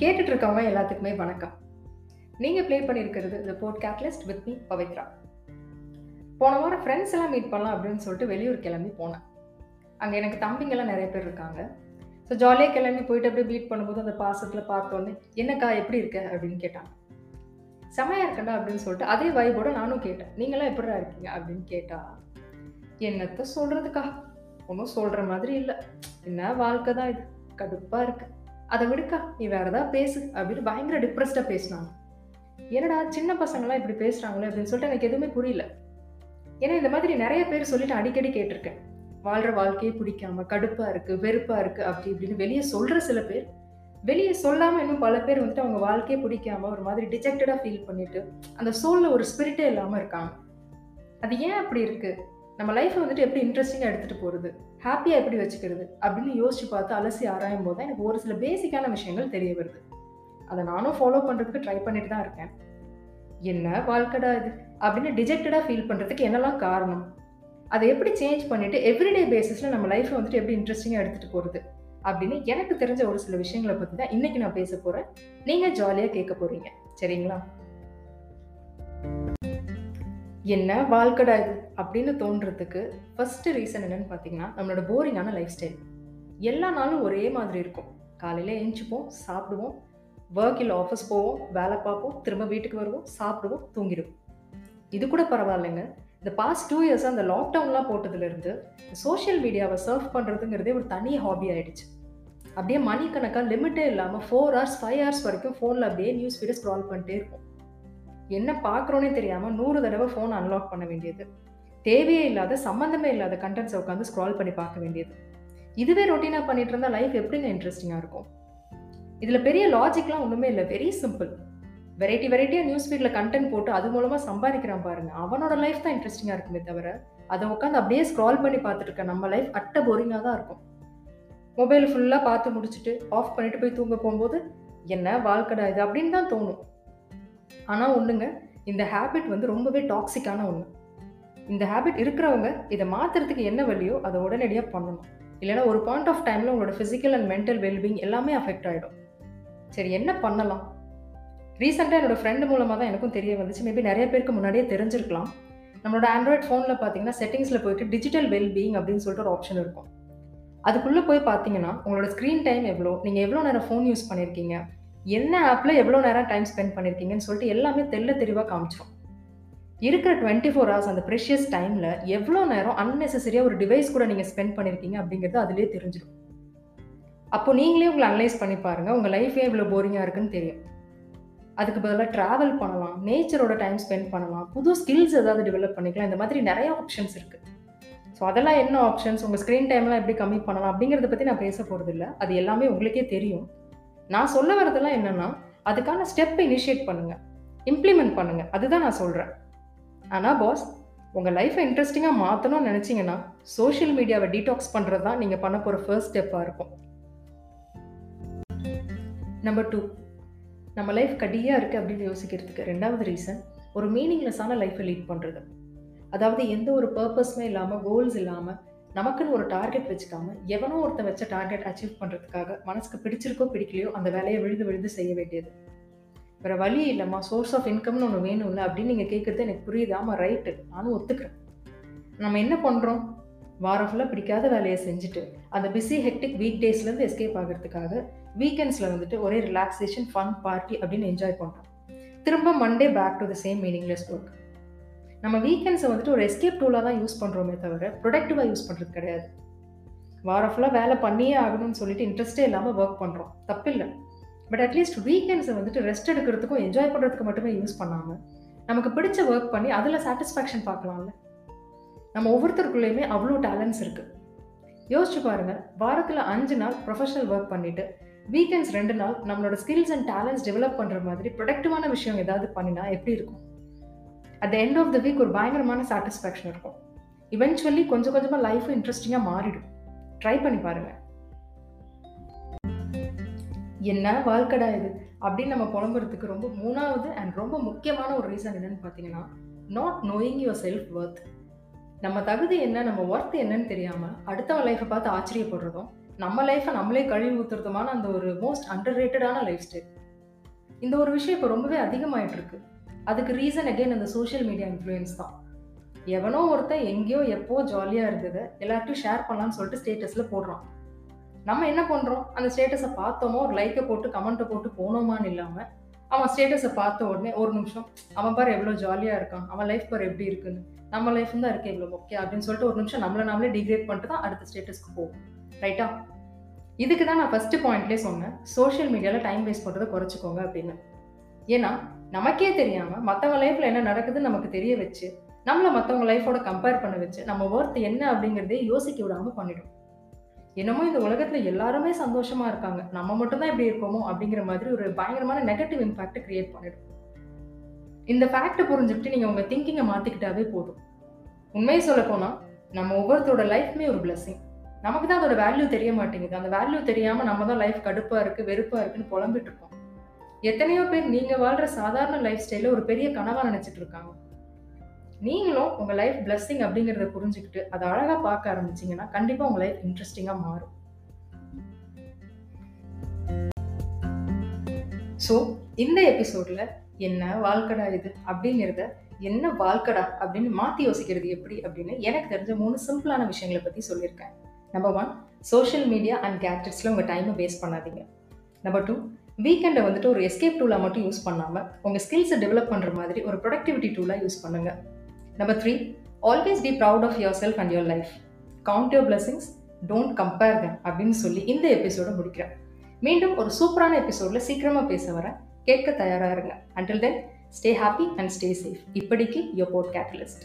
கேட்டுட்டு இருக்கவங்க எல்லாத்துக்குமே வணக்கம். நீங்கள் ப்ளே பண்ணியிருக்கிறது இந்த pod catalyst with me Pavithra. போன வாரம் ஃப்ரெண்ட்ஸ் எல்லாம் மீட் பண்ணலாம் அப்படின்னு சொல்லிட்டு வெளியூர் கிளம்பி போனேன். அங்கே எனக்கு தம்பிங்கெல்லாம் நிறைய பேர் இருக்காங்க. ஸோ ஜாலியாக கிளம்பி போயிட்டு அப்படியே மீட் பண்ணும்போது அந்த பாசத்தில் பார்த்தோன்னே என்னக்கா எப்படி இருக்க? அப்படின்னு கேட்டாங்க. செமையாக இருக்கண்டா அப்படின்னு சொல்லிட்டு அதே வைபோட நானும் கேட்டேன். நீங்களாம் எப்படிடா இருக்கீங்க? அப்படின்னு கேட்டா என்னத்த சொல்கிறதுக்கா ஒன்றும் சொல்கிற மாதிரி இல்லை. என்ன வாழ்க்கை தான் இது? கடுப்பாக இருக்குது அதை விடுக்கா நீ வேற ஏதாவது பேசு அப்படின்னு பயங்கர டிப்ரெஸ்டாக பேசினாங்க. என்னடா சின்ன பசங்களாம் இப்படி பேசுகிறாங்களே அப்படின்னு சொல்லிட்டு எனக்கு எதுவுமே புரியல. ஏன்னா இந்த மாதிரி நிறைய பேர் சொல்லிட்டு அடிக்கடி கேட்டிருக்கேன். வாழ்கிற வாழ்க்கையே பிடிக்காம கடுப்பாக இருக்குது வெறுப்பாக இருக்குது அப்படி இப்படின்னு வெளியே சொல்கிற சில பேர் வெளியே சொல்லாமல் இன்னும் பல பேர் வந்துட்டு அவங்க வாழ்க்கையே பிடிக்காம ஒரு மாதிரி டிஜெக்டடாக ஃபீல் பண்ணிட்டு அந்த சோலில் ஒரு ஸ்பிரிட்டே இல்லாமல் இருக்காங்க. அது ஏன் அப்படி இருக்குது நம்ம லைஃப்பை வந்துட்டு எப்படி இன்ட்ரெஸ்டிங்காக எடுத்துகிட்டு போகிறது ஹாப்பியாக எப்படி வச்சுக்கிறது? அப்படின்னு யோசிச்சு பார்த்து அலசி ஆராயும் போது தான் எனக்கு ஒரு சில பேசிக்கான விஷயங்கள் தெரிய வருது. அதை நானும் ஃபாலோ பண்ணுறதுக்கு ட்ரை பண்ணிட்டு தான் இருக்கேன். என்ன வாழ்க்கடா இது? அப்படின்னு டிஜெக்டடாக ஃபீல் பண்ணுறதுக்கு என்னெல்லாம் காரணம்? அதை எப்படி சேஞ்ச் பண்ணிவிட்டு எவ்ரிடே பேசிஸில் நம்ம லைஃப்பை வந்துட்டு எப்படி இன்ட்ரெஸ்டிங்காக எடுத்துகிட்டு போகிறது அப்படின்னு எனக்கு தெரிஞ்ச ஒரு சில விஷயங்களை பற்றி தான் இன்றைக்கி நான் பேச போகிறேன் நீங்கள் ஜாலியாக கேட்க போகிறீங்க சரிங்களா? என்ன வாழ்க்கடா இது அப்படின்னு தோன்றதுக்கு ஃபஸ்ட்டு ரீசன் என்னன்னு பார்த்தீங்கன்னா நம்மளோட போரிங்கான லைஃப் ஸ்டைல் எல்லா நாளும் ஒரே மாதிரி இருக்கும். காலையில் எழுந்திப்போம் சாப்பிடுவோம். ஒர்க் இல்லை ஆஃபீஸ் போவோம் வேலை பார்ப்போம் திரும்ப வீட்டுக்கு வருவோம் சாப்பிடுவோம் தூங்கிடுவோம். இது கூட பரவாயில்லைங்க. இந்த பாஸ்ட் டூ இயர்ஸாக அந்த லாக்டவுன்லாம் போட்டதுலேருந்து சோஷியல் மீடியாவை சர்வ் பண்ணுறதுங்கிறதே ஒரு தனி ஹாபி ஆகிடுச்சு அப்படியே மணிக்கணக்காக லிமிட்டே இல்லாமல் ஃபோர் ஹவர்ஸ் ஃபைவ் ஹவர்ஸ் வரைக்கும் ஃபோனில் அப்படியே நியூஸ் வீடியோ ஸ்க்ரால் பண்ணிட்டே இருக்கும் என்ன பார்க்குறோன்னே தெரியாமல் நூறு தடவை ஃபோன் அன்லாக் பண்ண வேண்டியது. தேவையே இல்லாத சம்மந்தமே இல்லாத கண்டென்ட்ஸை உட்காந்து ஸ்க்ரால் பண்ணி பார்க்க வேண்டியது. இதுவே ரொட்டீனாக பண்ணிட்டு இருந்தால் லைஃப் எப்படிங்க இன்ட்ரெஸ்டிங்காக இருக்கும்? இதில் பெரிய லாஜிக்லாம் ஒன்றுமே இல்லை. வெரி சிம்பிள் வெரைட்டி வெரைட்டியாக நியூஸ் ஃபீடில் கண்டென்ட் போட்டு அது மூலமாக சம்பாதிக்கிறான் பாருங்க. அவனோட லைஃப் தான் இன்ட்ரெஸ்டிங்காக இருக்குமே தவிர அதை உட்காந்து அப்படியே ஸ்க்ரால் பண்ணி பார்த்துட்டு இருக்க நம்ம லைஃப் அட்ட போரிங்காக தான் இருக்கும். மொபைல் ஃபுல்லாக பார்த்து முடிச்சுட்டு ஆஃப் பண்ணிட்டு போய் தூங்க போகும்போது என்ன வாழ்க்கடா இது? அப்படின்னு தான் தோணும். ஆனால் ஒன்றுங்க இந்த ஹேபிட் வந்து ரொம்பவே டாக்ஸிக்கான ஒன்று இந்த ஹேபிட் இருக்கிறவங்க இதை மாற்றுறதுக்கு என்ன வழியோ அதை உடனடியாக பண்ணணும். இல்லைன்னா ஒரு பாயிண்ட் ஆஃப் டைமில் உங்களோட ஃபிசிக்கல் அண்ட் மென்டல் வெல்பீங் எல்லாமே அஃபெக்ட் ஆகிடும் சரி என்ன பண்ணலாம்? ரீசெண்டாக என்னோடய ஃப்ரெண்டு மூலமாக தான் எனக்கும் தெரிய வந்துச்சு. மேபி நிறைய பேருக்கு முன்னாடியே தெரிஞ்சிருக்கலாம். நம்மளோட ஆண்ட்ராய்ட் ஃபோனில் பார்த்தீங்கன்னா செட்டிங்ஸில் போயிட்டு டிஜிட்டல் வெல்பீயிங் அப்படின்னு சொல்லிட்டு ஒரு ஆப்ஷன் இருக்கும். அதுக்குள்ளே போய் பார்த்தீங்கன்னா உங்களோட ஸ்க்ரீன் டைம் எவ்வளோ? நீங்கள் எவ்வளோ நேரம் ஃபோன் யூஸ் பண்ணியிருக்கீங்க என்ன ஆப்பில் எவ்வளோ நேரம் டைம் ஸ்பெண்ட் பண்ணியிருக்கீங்கன்னு சொல்லிட்டு எல்லாமே தெல்ல தெளிவாக காமிச்சிடும் இருக்கிற டுவெண்ட்டி ஃபோர் ஹவர்ஸ் அந்த ப்ரெஷியஸ் டைமில் எவ்வளோ நேரம் அன்னெசரியாக ஒரு டிவைஸ் கூட நீங்கள் ஸ்பெண்ட் பண்ணியிருக்கீங்க அப்படிங்கிறது அதிலே தெரிஞ்சிடும் அப்போ நீங்களே உங்களை அனலைஸ் பண்ணி பாருங்கள் உங்கள் லைஃபே இவ்வளோ போரிங்காக இருக்குன்னு தெரியும். அதுக்கு பதிலாக ட்ராவல் பண்ணலாம் நேச்சரோட டைம் ஸ்பெண்ட் பண்ணலாம் புது ஸ்கில்ஸ் ஏதாவது டெவலப் பண்ணிக்கலாம் இந்த மாதிரி நிறைய ஆப்ஷன்ஸ் இருக்குது ஸோ அதெல்லாம் என்ன ஆப்ஷன்ஸ் உங்கள் ஸ்க்ரீன் டைம்லாம் எப்படி கம்மி பண்ணலாம் அப்படிங்கிறத பற்றி நான் பேச போகிறது இல்லை அது எல்லாமே உங்களுக்கே தெரியும். நான் சொல்ல வரதெல்லாம் என்னென்னா அதுக்கான ஸ்டெப்பை இனிஷியேட் பண்ணுங்கள் இம்ப்ளிமெண்ட் பண்ணுங்கள் அதுதான் நான் சொல்கிறேன் ஆனால் பாஸ் உங்கள் லைஃப்பை இன்ட்ரெஸ்டிங்காக மாற்றணும்னு நினச்சிங்கன்னா சோஷியல் மீடியாவை டீடாக்ஸ் பண்ணுறது தான் நீங்கள் பண்ண போகிற ஃபர்ஸ்ட் ஸ்டெப்பாக இருக்கும். நம்பர் டூ நம்ம லைஃப் கடியாக இருக்குது அப்படின்னு யோசிக்கிறதுக்கு ரெண்டாவது ரீசன் ஒரு மீனிங்லெஸ்ஸான லைஃப்பை லீட் பண்ணுறது அதாவது எந்த ஒரு பர்பஸுமே இல்லாமல் கோல்ஸ் இல்லாமல் நமக்குன்னு ஒரு டார்கெட் வச்சுக்காம எவனோ ஒருத்தன் வச்ச டார்கெட் அச்சீவ் பண்ணுறதுக்காக மனசுக்கு பிடிச்சிருக்கோ பிடிக்கலையோ அந்த வேலையை விழுது விழுது செய்ய வேண்டியது. வேறு வழி இல்லைம்மா. சோர்ஸ் ஆஃப் இன்கம்னு ஒன்று வேணும்ல அப்படின்னு நீங்கள் கேட்குறது எனக்கு புரியுதாமா ரைட்டு நானும் ஒத்துக்கிறேன். நம்ம என்ன பண்ணுறோம் வாரம் ஃபுல்லாக பிடிக்காத வேலையை செஞ்சுட்டு அந்த பிஸி ஹெக்டிக் வீக் டேஸ்லேருந்து எஸ்கேப் ஆகிறதுக்காக வீக்கெண்ட்ஸில் வந்துட்டு ஒரே ரிலாக்ஸேஷன் ஃபன் பார்ட்டி அப்படின்னு என்ஜாய் பண்ணுறோம் திரும்ப Monday back to the same meaningless work நம்ம வீக்கெண்ட்ஸை வந்துட்டு ஒரு எஸ்கேப் டூலாக தான் யூஸ் பண்ணுறோமே தவிர ப்ரொடக்டிவாக யூஸ் பண்ணுறது கிடையாது. வாரம் ஃபுல்லாக வேலை பண்ணியே ஆகணும்னு சொல்லிட்டு இன்ட்ரெஸ்டே இல்லாமல் ஒர்க் பண்ணுறோம் தப்பில்லை. பட் அட்லீஸ்ட் வீக்கெண்ட்ஸை வந்துட்டு ரெஸ்ட் எடுக்கிறதுக்கும் என்ஜாய் பண்ணுறதுக்கு மட்டுமே யூஸ் பண்ணாமல் நமக்கு பிடிச்ச ஒர்க் பண்ணி அதில் சாட்டிஸ்ஃபேக்ஷன் பார்க்கலாம்ல. நம்ம ஒவ்வொருத்தருக்குள்ளேயுமே அவ்வளோ டேலண்ட்ஸ் இருக்குது யோசிச்சு பாருங்கள் வாரத்தில் அஞ்சு நாள் ப்ரொஃபஷனல் ஒர்க் பண்ணிவிட்டு வீக்கெண்ட்ஸ் ரெண்டு நாள் நம்மளோட ஸ்கில்ஸ் அண்ட் டேலண்ட்ஸ் டெவலப் பண்ணுற மாதிரி ப்ரொடக்டிவான விஷயம் ஏதாவது பண்ணினா எப்படி இருக்கும்? At the end of the week ஒரு பயங்கரமான சாட்டிஸ்ஃபேக்ஷன் இருக்கும். இவென்ச்சுவலி கொஞ்சம் கொஞ்சமாக லைஃப் இன்ட்ரெஸ்டிங்காக மாறிடும். ட்ரை பண்ணி பாருங்கள் என்ன வாழ்க்கடா இது? அப்படின்னு நம்ம புலம்புறதுக்கு ரொம்ப மூணாவது அண்ட் ரொம்ப முக்கியமான ஒரு ரீசன் என்னன்னு பார்த்தீங்கன்னா not knowing your self worth நம்ம தகுதி என்ன நம்ம ஒர்த் என்னன்னு தெரியாமல் அடுத்தவன் லைஃப்பை பார்த்து ஆச்சரியப்படுறதும் நம்ம லைஃப்பை நம்மளே கழுவி ஊத்துறதுமான அந்த ஒரு மோஸ்ட் அண்டர் ரேட்டடான லைஃப் ஸ்டைல் இந்த ஒரு விஷயம் இப்போ ரொம்பவே அதிகமாயிட்டு இருக்கு அதுக்கு ரீசன் அகைன் அந்த சோஷியல் மீடியா இன்ஃப்ளூயன்ஸ் தான். எவனோ ஒருத்தன் எங்கேயோ எப்போ ஜாலியாக இருந்ததை எல்லார்ட்டையும் ஷேர் பண்ணலாம்னு சொல்லிட்டு ஸ்டேட்டஸில் போடுறான். நம்ம என்ன பண்ணுறோம் அந்த ஸ்டேட்டஸை பார்த்தோமோ? ஒரு லைக்கை போட்டு கமெண்ட்டை போட்டு போனோமான்னு இல்லாமல் அவன் ஸ்டேட்டஸை பார்த்த உடனே ஒரு நிமிஷம் அவன் பாரு எவ்வளோ ஜாலியாக இருக்கான் அவன் லைஃப் பாரு எப்படி இருக்குன்னு நம்ம லைஃப் தான் இருக்கு இவ்வளோ ஓகே அப்படின்னு சொல்லிட்டு ஒரு நிமிஷம் நம்மளை நாமளே டிகிரேட் பண்ணிட்டு தான் அடுத்த ஸ்டேட்டஸ்க்கு போகும். ரைட்டா இதுக்கு தான் நான் ஃபஸ்ட்டு பாயிண்ட்லேயே சொன்னேன். சோஷியல் மீடியாவில் டைம் வேஸ்ட் பண்ணுறதை குறைச்சிக்கோங்க அப்படின்னு. ஏன்னா நமக்கே தெரியாமல் மற்றவங்க லைஃப்பில் என்ன நடக்குதுன்னு நமக்கு தெரிய வச்சு நம்மளை மற்றவங்க லைஃபோட கம்பேர் பண்ண வச்சு நம்ம ஒர்த் என்ன அப்படிங்கிறதே யோசிக்க விடாமல் பண்ணிடும். என்னமோ இந்த உலகத்தில் எல்லாருமே சந்தோஷமா இருக்காங்க. நம்ம மட்டும்தான் இப்படி இருக்கோமோ அப்படிங்கிற மாதிரி ஒரு பயங்கரமான நெகட்டிவ் இம்பாக்ட் கிரியேட் பண்ணிடும். இந்த ஃபேக்ட் புரிஞ்சுக்கிட்டு நீங்கள் உங்கள் திங்கிங்கை மாற்றிக்கிட்டாவே போதும். உண்மையை சொல்லப்போனால் நம்ம ஒவ்வொருத்தரோட லைஃப்மே ஒரு பிளஸ்ஸிங் நமக்கு தான் அதோட வேல்யூ தெரிய மாட்டேங்குது. அந்த வேல்யூ தெரியாமல் நம்ம தான் லைஃப் கடுப்பாக இருக்குது வெறுப்பாக இருக்குன்னு புலம்பிட்டு இருக்கோம். எத்தனையோ பேர் நீங்க வாழ்கிற சாதாரண லைஃப் ஸ்டைலில் ஒரு பெரிய கனவாக நினச்சிட்டு இருக்காங்க. நீங்களும் உங்க லைஃப் பிளஸ்ஸிங் அப்படிங்கிறத புரிஞ்சுக்கிட்டு அதை அழகா பார்க்க ஆரம்பிச்சீங்கன்னா கண்டிப்பாக உங்க லைஃப் இன்ட்ரெஸ்டிங்காக மாறும். ஸோ இந்த எபிசோட்ல என்ன வாழ்க்கடா இது அப்படிங்கிறத என்ன வாழ்க்கடா அப்படின்னு மாற்றி யோசிக்கிறது எப்படி அப்படின்னு எனக்கு தெரிஞ்ச மூணு சிம்பிளான விஷயங்களை பற்றி சொல்லியிருக்கேன். Number one social media and கேட்ஜெட்ஸில் உங்கள் டைமை வேஸ்ட் பண்ணாதீங்க. நம்பர் டூ வீக்கெண்டை வந்துட்டு ஒரு எஸ்கேப் டூலாக மட்டும் யூஸ் பண்ணாமல் உங்கள் ஸ்கில்ஸை டெவலப் பண்ணுற மாதிரி ஒரு ப்ரொடக்டிவிட்டி டூலாக யூஸ் பண்ணுங்கள் number three always be proud of yourself and your life count your blessings don't compare them அப்படின்னு சொல்லி இந்த எபிசோடை முடிக்கிறேன். மீண்டும் ஒரு சூப்பரான எபிசோடில் சீக்கிரமாக பேச வரேன். கேட்க தயாராக இருங்க. Until then stay happy and stay safe இப்படிக்கு யோர் போட் கேட்டலிஸ்ட்